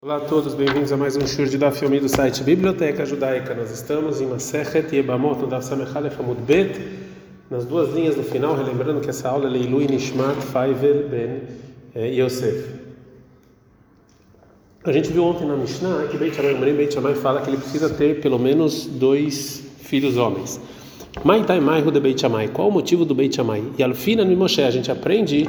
Olá a todos, bem-vindos a mais um shur de Daf Yomi do site Biblioteca Judaica. Nós estamos em Masechet Yebamot, no Daf Amud Bet, nas duas linhas do final, relembrando que essa aula é Leilu Nishmat Faivel Ben eh, Yosef. A gente viu ontem na Mishnah que Beit Shammai, o Beit Shammai fala que ele precisa ter pelo menos dois filhos homens. Maitai Maihu de Beit Shammai, qual o motivo do Beit Shammai? E Alfina no a gente aprende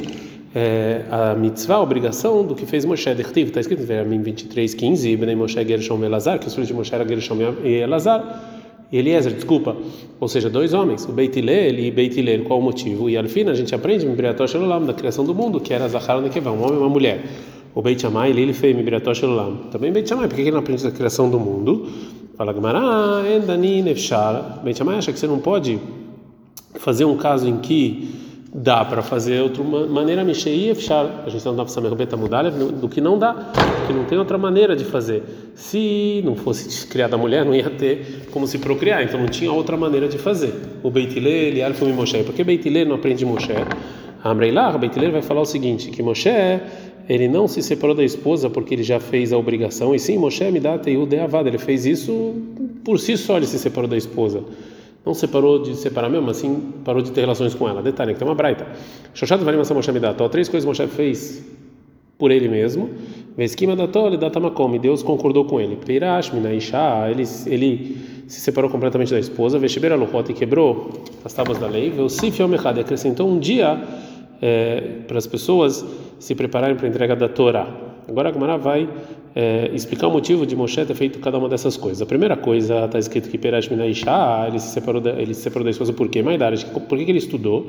é, a mitzvah, a obrigação do que fez Moshe Dertiv, está escrito em 23, 15, Bnei Moshe Gershom Elazar, que os filhos de Moshe eram Gershom e Elazar, Eliezer, desculpa, ou seja, dois homens, o Beit Hillel e Beit Hillel, qual o motivo? E Alfina, a gente aprende em Mibriatosh Elolam, da criação do mundo, que era Zahar Nekevah, um homem e uma mulher. O Beit Shammai, fez Mibriatosh Elolam. Também Beit Shammai, por que ele não aprende da criação do mundo? Fala Gamara, Endani Nefshar. Beit Shammai acha que você não pode fazer um caso em que dá para fazer outra maneira mexer fechar. A gente não dá para saber beta mudar do que não dá que não tem outra maneira de fazer. Se não fosse criada a mulher não ia ter como se procriar. Então não tinha outra maneira de fazer. O Beitilê ele alfa e Moshe. Porque Beitilê não aprende Moshe? Amreilah Beitilê vai falar o seguinte que Moshe ele não se separou da esposa porque ele já fez a obrigação. E sim Moshe me dá teiu de avad ele fez isso por si só ele se separou da esposa não separou de separar mesmo, assim parou de ter relações com ela. Detalhe, que tem uma braita. Shoshat varim asa Moshe midató. Três coisas Moshe fez por ele mesmo. Vesquima dató, ele datamakom. E Deus concordou com ele. Peirash, minaisha, ele ele se separou completamente da esposa. Veshibera luchot e quebrou as tábuas da lei. Veusif yom echad. acrescentou um dia é, para as pessoas se prepararem para a entrega da Torá. Agora a Gemara vai é, explicar o motivo de Moshe ter feito cada uma dessas coisas. A primeira coisa está escrito que Peresh Minaisha, ele se separou da, ele se separou da esposa por quê? Maidar, por que, que ele estudou?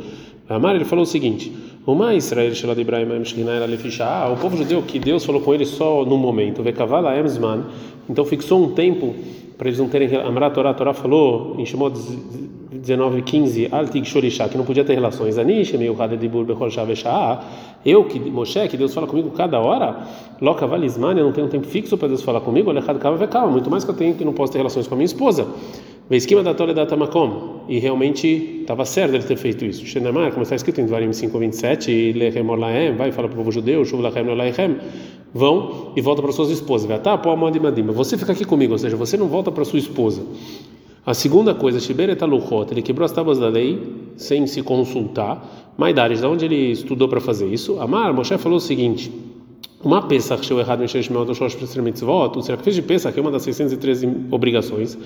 Amar, ele falou o seguinte: O mais Israel Shalad Ibrahim o povo judeu que Deus falou com ele só no momento, Vekavala Emsman, então fixou um tempo para eles não terem Amar a Torá, Torá falou em Shemot 19, 15, Altig Shorishá, que não podia ter relações. Anish, meio Hadedibur. Eu, que Moshe, que Deus fala comigo cada hora, Loca Valismania, não tenho um tempo fixo para Deus falar comigo, Olechad Kava Vekava, muito mais que eu tenho que não posso ter relações com a minha esposa. Veisquima da Torah da Tamakom, e realmente estava certo ele ter feito isso. Shenemar, como está escrito em Dvarim 5, 27, Lechem Olahem, vai falar para o povo judeu, Shuv Lachem Olahem, vão e volta para suas esposas. Tá, Você fica aqui comigo, ou seja, você não volta para sua esposa. A segunda coisa, Shiberet Aluchot, ele quebrou as tábuas da lei sem se consultar. Maidares, de onde ele estudou para fazer isso? Amar, Moshe falou o seguinte: uma Pesach, show errado, mexer Shemel, do Shosh, mitzvot, o sacrifício de Pesach é uma das 613 obrigações.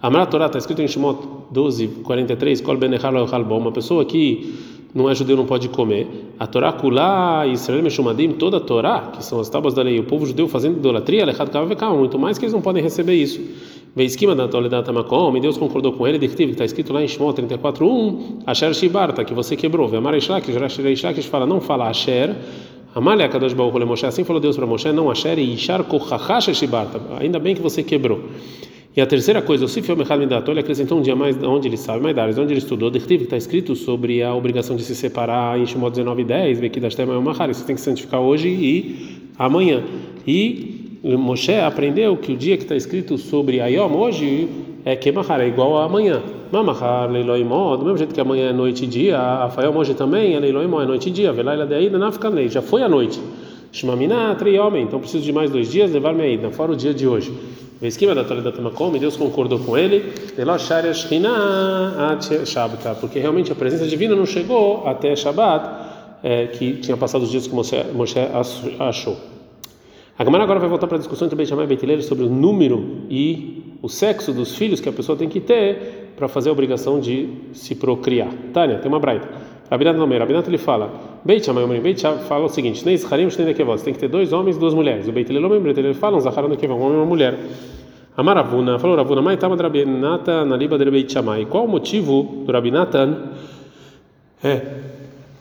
A Torá está escrito em Shemot 12, 43, Kol Ben Echal uma pessoa que não é judeu não pode comer. A Torá Kulá, Israel Meshumadim, toda a Torá, que são as tábuas da lei, o povo judeu fazendo idolatria, Lechad Kavekam, muito mais que eles não podem receber isso. Veisquima da Toledata Makom, e Deus concordou com ele, de que está escrito lá em Shemot 34:1, Asher Shibarta, que você quebrou. Vemar Ishlak, Jerash fala, não fala Asher. Amalek Kadosh Baruch Hu Moshe, assim falou Deus para Moshe, não Asher e Ishar Kochachash Shibarta. Ainda bem que você quebrou. E a terceira coisa, o Sifio Mechad Midato, ele acrescentou um dia mais onde ele sabe, mais dares, onde ele estudou, que está escrito sobre a obrigação de se separar em Shemot 19 e 10, Vekidash Tema Mahar, você tem que santificar hoje e amanhã. E Moshe aprendeu que o dia que está escrito sobre Ayom hoje é Kemahar, é igual a amanhã. Mamahar, Leiloimó, do mesmo jeito que amanhã é noite e dia, a Fayom hoje também é Leiloimó, é noite e dia. Velaila de Aida, Nafkanlei, já foi a noite. Shmamina, homem, então preciso de mais dois dias, levar-me Aida, fora o dia de hoje. Vesquima da Torá da Tamakom, Deus concordou com ele, porque realmente a presença divina não chegou até Shabbat, é, que tinha passado os dias que Moshe, Moshe achou. A Gamara agora vai voltar para a discussão Beit Shammai e sobre o número e o sexo dos filhos que a pessoa tem que ter para fazer a obrigação de se procriar. Tânia, tem uma braita. Rabinat não Rabinat ele fala, Beit Shammai e Beit Shammai fala o seguinte, Neis Harim Shnei Nekevot, tem que ter dois homens e duas mulheres. O Beit Hillel e Beit Hillel falam, Zahar Nekevot, um homem e uma mulher. Amaravuna, falou Ravuna, mas estava Rabinata na liba de Beit Shammai. Qual o motivo do Rabinatan? É,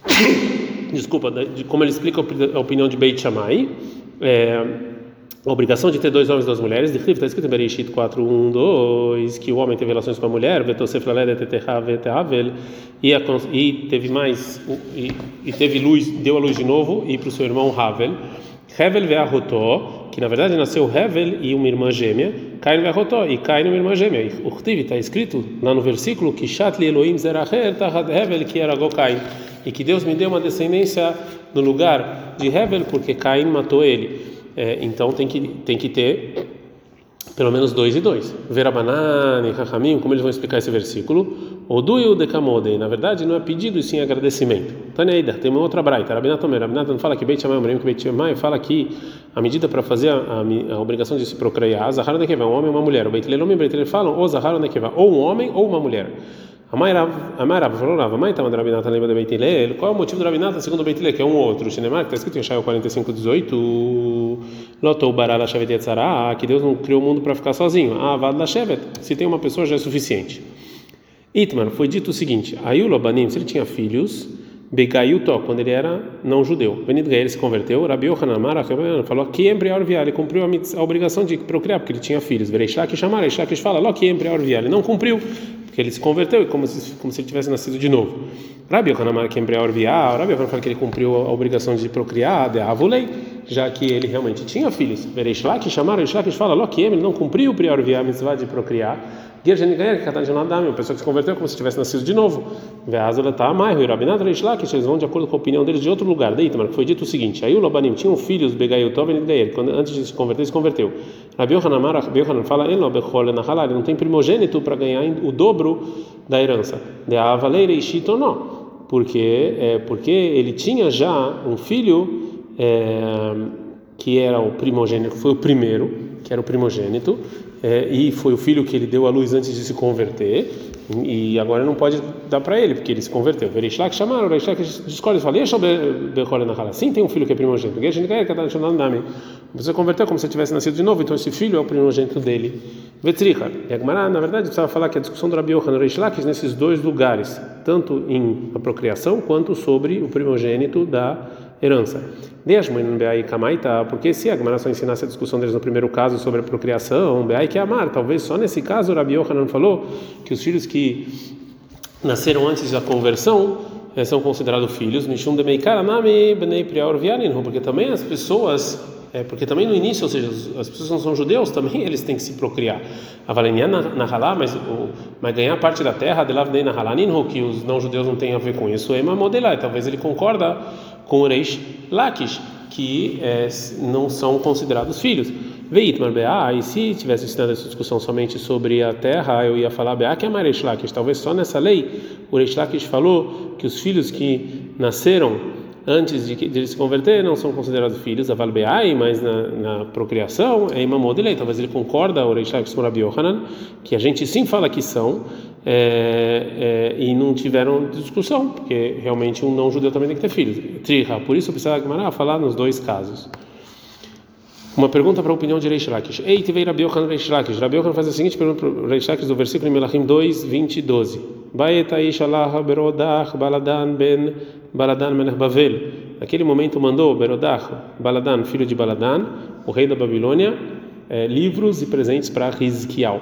desculpa, de como ele explica a opinião de Beit Shammai é, a obrigação de ter dois homens e duas mulheres, de está escrito em Bereshit 4, 1, 2, que o homem teve relações com a mulher, e, teve mais, e, teve luz, deu a luz de novo, e para o seu irmão Havel, Hevel ve'ahotó, que na verdade nasceu Hevel e uma irmã gêmea, Cain ve'ahotó, e Cain uma irmã gêmea. O Urtiv está escrito lá no versículo que Shatli Elohim zeracher tahad Hevel, que era Gokain, e que Deus me deu uma descendência no lugar de Hevel, porque Caim matou ele. É, então tem que tem que ter pelo menos dois e dois. Verabanani, Rahamim, como eles vão explicar esse versículo? Oduyu dekamodei. Na verdade, não é pedido e sim agradecimento. Taneida, tem uma outra braita. Rabinatomer, Rabinato fala que Beit Shammai, que Beit Shammai fala que a medida para fazer a, a, a, obrigação de se procriar, Zahara Nekeva, um homem ou uma mulher. O Beit Lelom e Beit falam, ou Zahara Nekeva, ou um homem ou uma mulher. A Mairav falou, Rav, mãe tá mandando Rabinata lembra do Beit Hillel? Qual é o motivo do Rabinata segundo o Beit Hillel, que é um outro? Shinemar, que está escrito em Shaio 45, 18, Lotou Barala Shevet Yetzara, que Deus não criou o mundo para ficar sozinho. Ah, Vad Shevet, se tem uma pessoa já é suficiente. Itman, foi dito o seguinte, Ayulo Banim, se ele tinha filhos, Begayuto, quando ele era não judeu. Benid ele se converteu, Rabi Yohanamar falou que embriar viar, ele cumpriu a, obrigação de procriar, porque ele tinha filhos. Vereishlak chamar, Reishlak fala, Lo que embriar viar, ele não cumpriu porque ele se converteu, como se, como se ele tivesse nascido de novo. Rabi Yohanan que embriar viar, Rabi Yohanan fala que ele cumpriu a obrigação de procriar, de avulei, já que ele realmente tinha filhos. Vereishlak chamaram, Reishlak fala, Lo que ele não cumpriu o prior viar, mitzvah de procriar. A pessoa que se converteu como se tivesse nascido de novo. Tá o Rabinat Reishlak, eles vão de acordo com a opinião deles de outro lugar. Daí, foi dito o seguinte: aí o Lobanim tinham filhos, Begayutov e Neir, quando antes de se converter, se converteu. Rabi Yohanan, Rabi Yohanan fala, ele não tem primogênito para ganhar o dobro da herança. De Avaleira e Shito não. Porque, é, porque ele tinha já um filho é, que era o primogênito, foi o primeiro, que era o primogênito, é, e foi o filho que ele deu à luz antes de se converter, e agora não pode dar para ele, porque ele se converteu. Verishlak chamaram, Verishlak escolhe e fala: Sim, tem um filho que é primogênito. Você converteu como se tivesse nascido de novo, então esse filho é o primogênito dele. Vetricha. E Agmará, na verdade, precisava falar que a discussão do Rabi Yohanan e Reishlak nesses dois lugares, tanto em a procriação quanto sobre o primogênito da herança. Porque se a Gemara só ensinasse a discussão deles no primeiro caso sobre a procriação, que amar, talvez só nesse caso Rabi Yohanan falou que os filhos que nasceram antes da conversão eh, são considerados filhos, porque também as pessoas é, porque também no início, ou seja, as pessoas não são judeus, também eles têm que se procriar. A Valenia na halá, mas mas ganhar parte da terra, de lá na halá, que os não judeus não têm a ver com isso, é uma modelai. Talvez ele concorda com Reish Lakish, que é, não são considerados filhos. Veitmar Beá, e se tivesse ensinado essa discussão somente sobre a terra, eu ia falar Beá que é Reish Lakish. Talvez só nessa lei, o Reish Lakish falou que os filhos que nasceram antes de, de se converter não são considerados filhos, aval be'ai, mas na, na procriação é imamod lei. Talvez ele concorda, o Reishak Rabi Yohanan, que a gente sim fala que são é, é, e não tiveram discussão, porque realmente um não judeu também tem que ter filhos. Triha, por isso precisa falar nos dois casos. Uma pergunta para a opinião de Reish Lakish. Ei, tivei Rabi Yochanan Reish Lakish. Rabi faz a seguinte pergunta para Reish Lakish do versículo em Melachim 2, 20 e 12. Baeta Ishalah Berodach Baladan ben Baladan Melech Bavel. Naquele momento mandou Berodach Baladan, filho de Baladan, o rei da Babilônia, é, livros e presentes para Rizkial.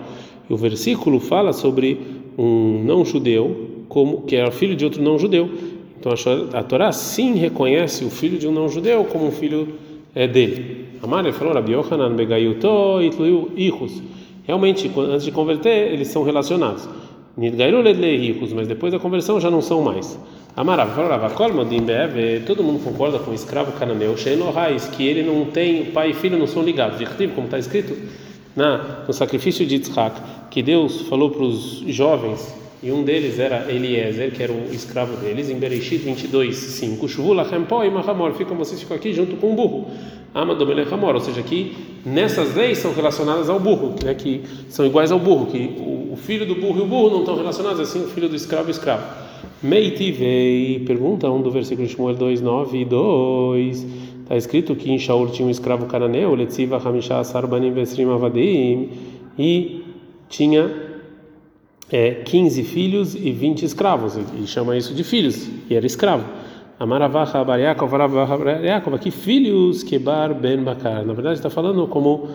E o versículo fala sobre um não-judeu como que era filho de outro não-judeu. Então a Torá sim reconhece o filho de um não-judeu como um filho é, dele. Ele falou, Rabi Yohanan begayuto itluiu. Realmente, antes de converter, eles são relacionados. Nidgairu ledle mas depois da conversão já não são mais. Amar, todo mundo concorda com o escravo cananeu, Sheinohais, que ele não tem, pai e filho não são ligados. Como está escrito na, no sacrifício de Yitzhak, que Deus falou para os jovens e um deles era Eliezer, que era o escravo deles, em Bereshit 22, 5. Shvulachem po e mahamor, ficam vocês ficam aqui junto com o burro. Hamor, ou seja, que nessas leis são relacionadas ao burro, né, que são iguais ao burro, que o, filho do burro e o burro não estão relacionados, assim o filho do escravo e o escravo. Meitivei, pergunta um do versículo de Shmuel 2, 9 e 2. Está escrito que em Shaul tinha um escravo cananeu, Letziva Hamisha Sarbanim Vesrim Avadim, e tinha é, 15 filhos e 20 escravos, e chama isso de filhos, e era escravo. Amaravacha Bariakov, Yaakov, aqui filhos Kebar Ben Bakar. Na verdade está falando como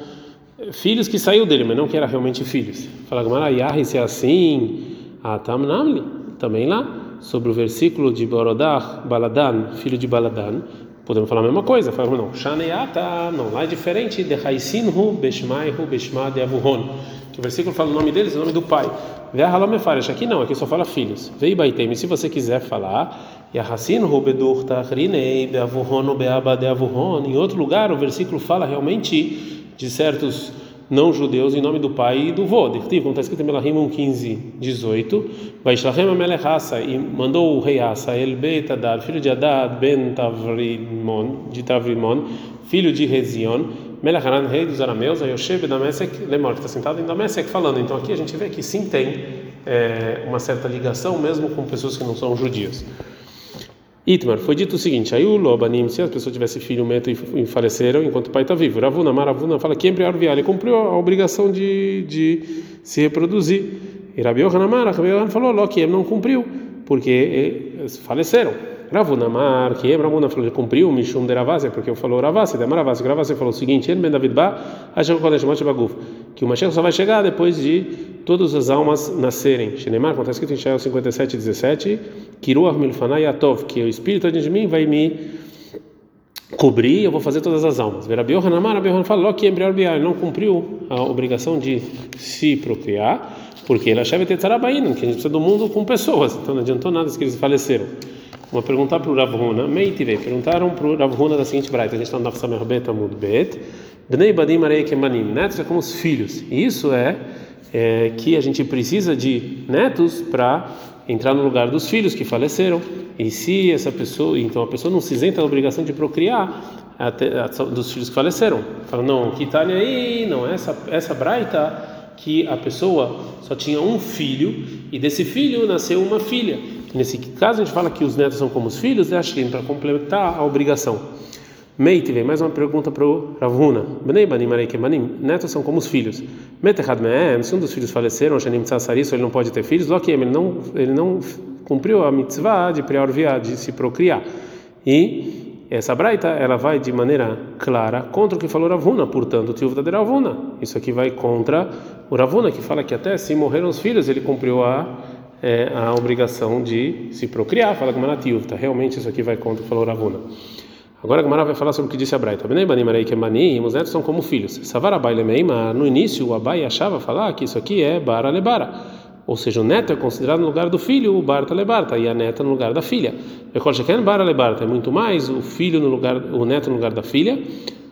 filhos que saiu dele, mas não que era realmente filhos. Fala Gamara, se é assim, Atamnamli, também lá, sobre o versículo de Borodach, Baladan, filho de Baladan, Podemos falar a mesma coisa. Fala, não, Shaneata, não, lá é diferente de Haisinhu, Beshmaihu, Beshma de Avuhon. Que o versículo fala o nome deles, o nome do pai. Ve'ahalomefarish, aqui não, aqui só fala filhos. Vei Baitem, se você quiser falar, Yahasinhu, Bedur, Tahrinei, Beavuhon, Beaba de Avuhon. Em outro lugar, o versículo fala realmente de certos não judeus em nome do pai e do vô. Como está escrito em Melahim 15, 18. Vaishlachem Amelechassa e mandou o rei Asa, Beit Adad, filho de Adad, Ben Tavrimon, de Tavrimon, filho de Rezion, Melechanan, rei dos arameus, Ayoshev Damesek, Lemor, que está sentado em Damesek falando. Então aqui a gente vê que sim tem é, uma certa ligação, mesmo com pessoas que não são judias. Itmar, foi dito o seguinte: aí o Lobanim, se as pessoas tivessem filho, meto e faleceram enquanto o pai está vivo. Ravuna, Maravuna fala que embriar ele cumpriu a obrigação de, de se reproduzir. E Rabi Yohanan falou: que ele não cumpriu, porque eles faleceram. Ravuna Mar, que Ravuna falou: cumpriu, Mishum de porque eu falou Ravase, de Maravase. Ravase falou o seguinte: ele, Ben David Ba, Hashem Kodesh Baguf, que o Mashiach só vai chegar depois de todas as almas nascerem. Shinemar, como está escrito em Shael 57, 17, Kiruach Milfanai Atov, que o Espírito de mim vai me cobrir, eu vou fazer todas as almas. Rabi Yohanan falou que ele não cumpriu a obrigação de se procriar, porque ele achava ter que a gente precisa do mundo com pessoas, então não adiantou nada que eles faleceram. Vou perguntar para o Rav Huna, Meitive, perguntaram para o Rav Huna da seguinte braita, a gente está no Nafsamer Bet Amud Bet, Bnei Badim Arei Kemanim, netos é como os filhos, isso é é, que a gente precisa de netos para entrar no lugar dos filhos que faleceram. E se essa pessoa, então a pessoa não se isenta da obrigação de procriar até, dos filhos que faleceram. Fala, não, que tá aí, não, essa, essa braita que a pessoa só tinha um filho e desse filho nasceu uma filha. Nesse caso a gente fala que os netos são como os filhos, é a para complementar a obrigação. Meitive, mais uma pergunta para o Ravuna. Bnei banim manim, netos são como os filhos. Metechad me'em, se um dos filhos faleceram, Shanim tzassarisso, ele não pode ter filhos, Lokiem, ele não, ele não cumpriu a mitzvah de priorviar, de se procriar. E essa braita, ela vai de maneira clara contra o que falou Ravuna, portanto, tio de Ravuna. Isso aqui vai contra o Ravuna, que fala que até se morreram os filhos, ele cumpriu a, é, a obrigação de se procriar. Fala que Manatiuvta. Realmente isso aqui vai contra o falou Ravuna. Agora a Gemara vai falar sobre o que disse a Braita. Os netos são como filhos. No início o Abai achava falar que isso aqui é Bara Lebara. Ou seja, o neto é considerado no lugar do filho, o Barta Lebarta, e a neta no lugar da filha. Bara Lebarta é muito mais o filho no lugar, o neto no lugar da filha.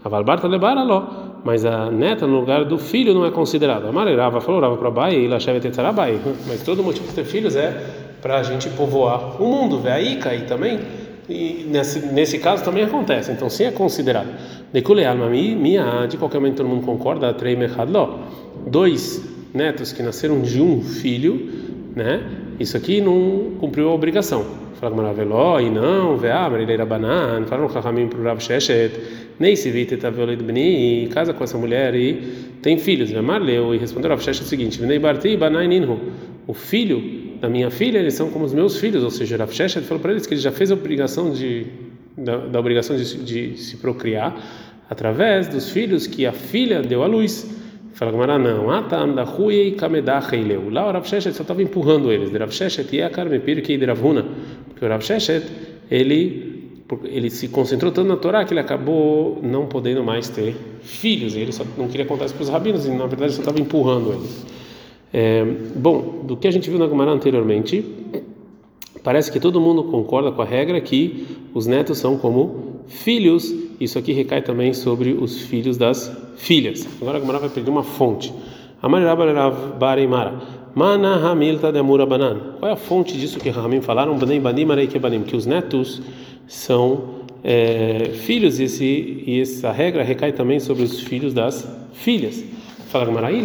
Aval Barta Lebara Ló. Mas a neta no lugar do filho não é considerada. Amarerava falou para Abai e Lacheve Tetzarabai. Mas todo motivo de ter filhos é para a gente povoar o mundo. Vê aí, também e nesse, nesse caso também acontece. Então, sim é considerado. De qualquer momento todo mundo concorda, dois netos que nasceram de um filho, né? Isso aqui não cumpriu a obrigação. Fala Maraveló, e não, vea, Marileira Banan, falaram para o Rav Sheshet, nem se vite Taveolid Bni, casa com essa mulher e tem filhos. Marleu e respondeu Rav Sheshet o seguinte: Vinei Barti Banan o filho da minha filha, eles são como os meus filhos, ou seja, Rav Sheshet falou para eles que ele já fez a obrigação de da, da obrigação de, de, se procriar através dos filhos que a filha deu à luz. Fala Gamara, não, Atam da Rui Kamedach Heileu. Lá o Rav só estava empurrando eles. De Rav Sheshet e a que de Ravuna. Porque o Rav ele, ele se concentrou tanto na Torá que ele acabou não podendo mais ter filhos. E ele só não queria contar isso para os rabinos e na verdade só estava empurrando eles. É, bom, do que a gente viu na Gemara anteriormente, parece que todo mundo concorda com a regra que os netos são como filhos. Isso aqui recai também sobre os filhos das filhas. Agora a Gemara vai pedir uma fonte. Mana Hamilta de Banan. Qual é a fonte disso que Ramim falaram? Que os netos são é, filhos e, esse, e essa regra recai também sobre os filhos das filhas. Fala Gamaraí.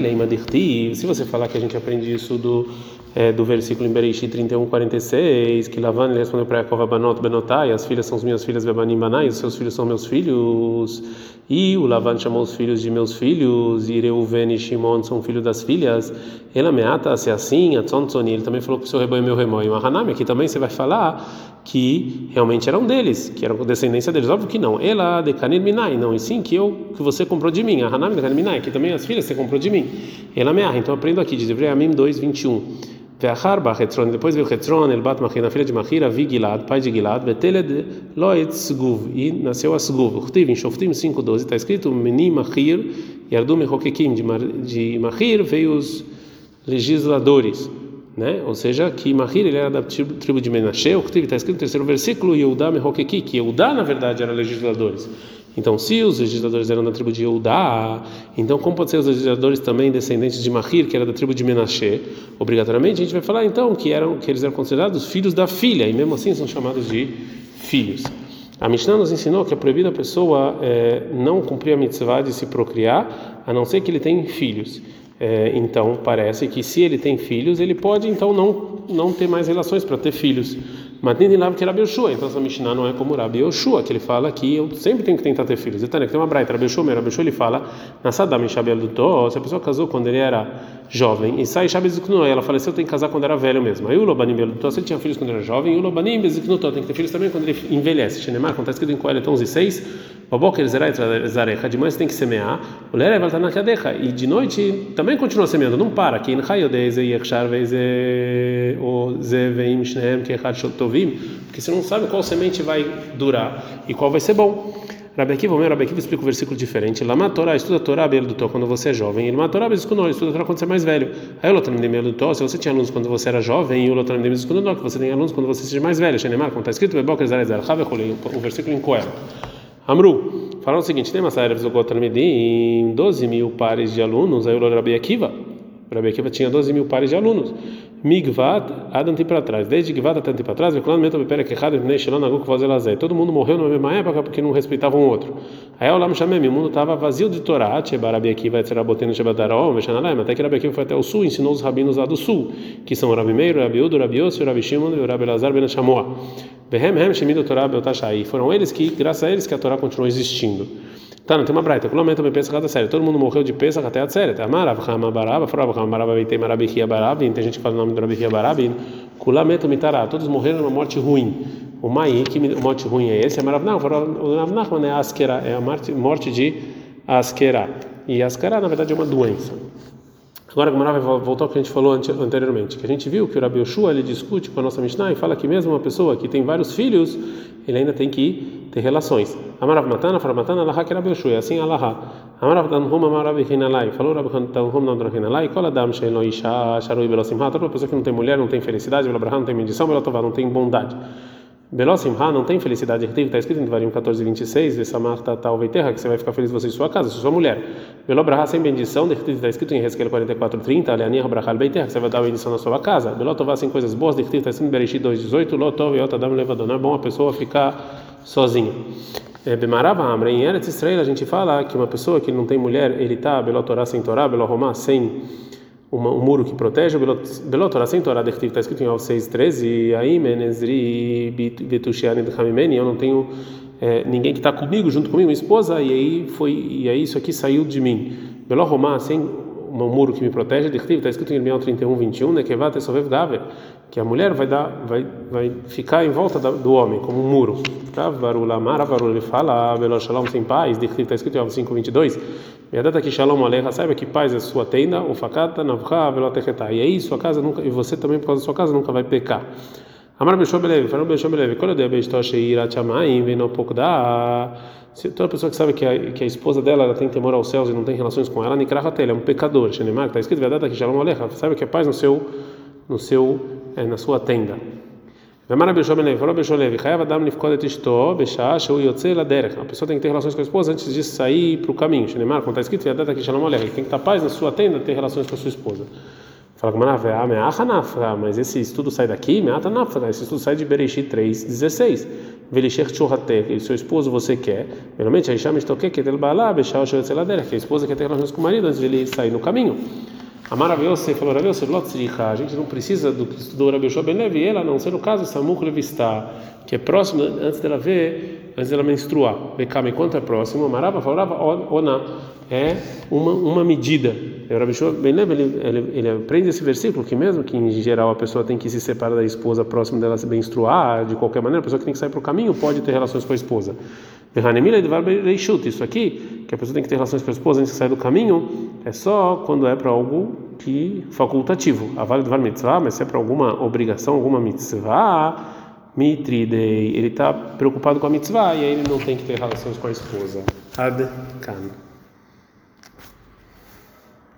Se você falar que a gente aprende isso do é, do versículo em Bereshit 31, 46, que Lavan ele respondeu para Yaakov Banot Benotai, as filhas são as minhas filhas Bebanim Banai, os seus filhos são meus filhos. E o Lavan chamou os filhos de meus filhos, e Reuven e Shimon são filhos das filhas. Ela meata se assim, a Tzontzoni, ele também falou que o seu rebanho meu rebanho. A Hanami, aqui também você vai falar que realmente eram deles, que eram descendência deles. Óbvio que não. Ela de Minai, não, e sim que eu que você comprou de mim. A Hanami de Minai, que também as filhas você comprou de mim. Ela me então aprendo aqui, de Amim 2, 21. Veachar Bachetron, depois veio Hetron, El Bat Machir, na filha de Machira, Vi Gilad, pai de Gilad, Beteled Loet Sguv, e nasceu a Sguv. Urtiv, em Shoftim 5.12, está escrito Meni Machir, Yardum Mechokekim, de Machir veio os legisladores, né? Ou seja, que Machir ele era da tribo de Menashe, Urtiv, está escrito no terceiro versículo, Yehudá Mechokeki, que Yehudá na verdade era legisladores. Então, se os legisladores eram da tribo de Eudá, então como pode ser os legisladores também descendentes de Mahir, que era da tribo de Menashe? Obrigatoriamente a gente vai falar então que eram que eles eram considerados filhos da filha e mesmo assim são chamados de filhos. A Mishnah nos ensinou que é proibido a pessoa é, não cumprir a mitzvah de se procriar, a não ser que ele tenha filhos. É, então parece que se ele tem filhos, ele pode então não não ter mais relações para ter filhos. Nem lá que Rabi Yoshua, então essa Mishnah não é como Rabi Yoshua, que ele fala que eu sempre tenho que tentar ter filhos. Então, tem uma braita, Rabi Yoshua, Rabi Yoshua ele fala, na Saddam Shabel do se a pessoa casou quando ele era jovem, e sai Shabel Ziknutó, ela faleceu, tem que casar quando era velho mesmo. Aí o Lobanim do Tó, se ele tinha filhos quando era jovem, e o Lobanim Ziknutó tem que ter filhos também quando ele envelhece. Shenemar, acontece escrito em Coelho 11 e 6, Baboker Zarecha, de manhã você tem que semear, o Lere vai estar na cadeia, e de noite também continua semeando, não para. O Shotovim, porque você não sabe qual semente vai durar e qual vai ser bom. Rabi Akiva, o meu Rabi Akiva explica um versículo diferente. Lama Torá, estuda Torá, Belo do quando você é jovem. Ele Torá, Bezikuno, estuda Torá quando você é mais velho. Aí o Lotanim de Belo do se você tinha alunos quando você era jovem, e o Lotanim de Bezikuno, que você tem alunos quando você seja mais velho. Shenemar, como está escrito, Beboker Zarezar, o versículo em Coel. Amru, fala o seguinte: tem uma saída em 12 mil pares de alunos. Aí o Rabi Akiva, o Rabi Akiva tinha 12 mil pares de alunos. Migvat, Adam para trás. Desde Gvat até para trás, todo mundo morreu na mesma época porque não respeitavam o outro. Aí o Lam Shamem, o mundo estava vazio de Torá, Rabi Akiva, Etzeraboteno, Shebadarom, Veshanalaim, até que Rabi Akiva foi até o sul ensinou os rabinos lá do sul, que são Rabi Meir, Rabi Udo, Rabi Yossi, Rabi Shimon e Rabi Lazar Ben Shamoa. Behem Hem Shemido Torá Beltashai. Foram eles que, graças a eles, que a Torá continuou existindo. Tá, não tem uma braita. Kulamento me pensa cada série. Todo mundo morreu de Pesach até a série. Amarav Hama Baraba, Farava Hama Baraba Veitei Marabi Hia Barabin. Tem gente que fala o nome do Rabi Hia Barabin. Kulamento Mitará. Todos morreram numa morte ruim. O Mai, que morte ruim é esse? Amarav Não, o Rav Nachman é Askera, é a morte de Askera. E Askera, na verdade, é uma doença. Agora a vai voltar ao que a gente falou anteriormente, que a gente viu que o Rabi Yoshua ele discute com a nossa Mishnah e fala que mesmo uma pessoa que tem vários filhos, ele ainda tem que ter relações. Amarav matana, fara matana, alaha que Rabi Yoshua, é assim alaha. Amarav tanhum, amarav hinalai, falou Rabi tanhum, não hinalai, kol adam sheino isha, sharui belosimha, toda pessoa que não tem mulher, não tem felicidade, não tem belotová, não tem bondade. Belosim Ha não tem felicidade está escrito em Devarim 14, 26, Vesamarta tal terra que você vai ficar feliz você e sua casa, sua mulher. Belobraha sem bendição, está escrito em Hezkel 44, 30, Aleanir Brahal terra que você vai dar bendição na sua casa. Belotová sem coisas boas, está escrito em Bereshit 2, 18, Lotov e Otadam Levadon. É bom a pessoa ficar sozinha. É, Bemarava Amra, em Eretz Israel a gente fala que uma pessoa que não tem mulher, ele está Belotorá sem Torá, Belohomá sem uma, um muro que protege, Belot Torá sem Torá, está escrito em Al 6,13, e aí Menezri Betushiani Hamimeni, eu não tenho é, ninguém que está comigo, junto comigo, minha esposa, e aí foi, e aí isso aqui saiu de mim. Belot Romá, sem um muro que me protege, está escrito em Irmial 31, 21, né, que vai ter Daver, que a mulher vai dar, vai, vai ficar em volta do homem como um muro. Tá? Varulamar, Varul ele Belot Shalom sem paz, está escrito em Al 5, 22 Yadata que shalom alecha, saiba que paz é sua tenda, o fakata navcha velotecheta. E aí sua casa nunca, e você também por causa da sua casa nunca vai pecar. Amar Beshom Belev, falou Beshom Belev, quando eu dei a Sheira Chamaim, vem um pouco da. Toda pessoa que sabe que a, que a esposa dela ela tem temor aos céus e não tem relações com ela, Nikrahate, ele é um pecador. Shenemar, está escrito, Yadata que shalom alecha, saiba que é paz no seu, no seu, é, na sua tenda. Vemara Beshomenev, falou Beshomenev, Chayav Adam Nifkodet Ishto, Beshah, Sheu Yotze. A pessoa tem que ter relações com a esposa antes de sair para o caminho. Shenemar, como está escrito, Yadata Kishalom Alech. Tem que estar paz na sua tenda, ter relações com a sua esposa. Fala com mas esse estudo sai daqui, Meata Nafra, esse estudo sai de Bereshit 3, 16. Velishech Churratek, e seu esposo você quer, realmente, Aisha Mishtoke, Del Baalá, Beshah, Sheu Yotze Laderech, que a esposa quer ter relações com o marido antes de ele sair no caminho. Amar você falou Rav Yosef a gente não precisa do que estudou Yoshua Ben Levi, ela não ser no caso Samuk Levistá, que é próximo antes dela ver, antes dela menstruar. Bekame, quanto é próximo? Amarava falava Ona, é uma, uma medida. Rav Yoshua Ben Levi, ele, ele aprende esse versículo, que mesmo que em geral a pessoa tem que se separar da esposa próximo dela se menstruar, de qualquer maneira, a pessoa que tem que sair para o caminho pode ter relações com a esposa. Isso aqui, que a pessoa tem que ter relações com a esposa antes de sair do caminho, é só quando é para algo que facultativo. A vale do mitzvah, mas se é para alguma obrigação, alguma mitzvah, mitridei, ele está preocupado com a mitzvah e aí ele não tem que ter relações com a esposa. Ad kan.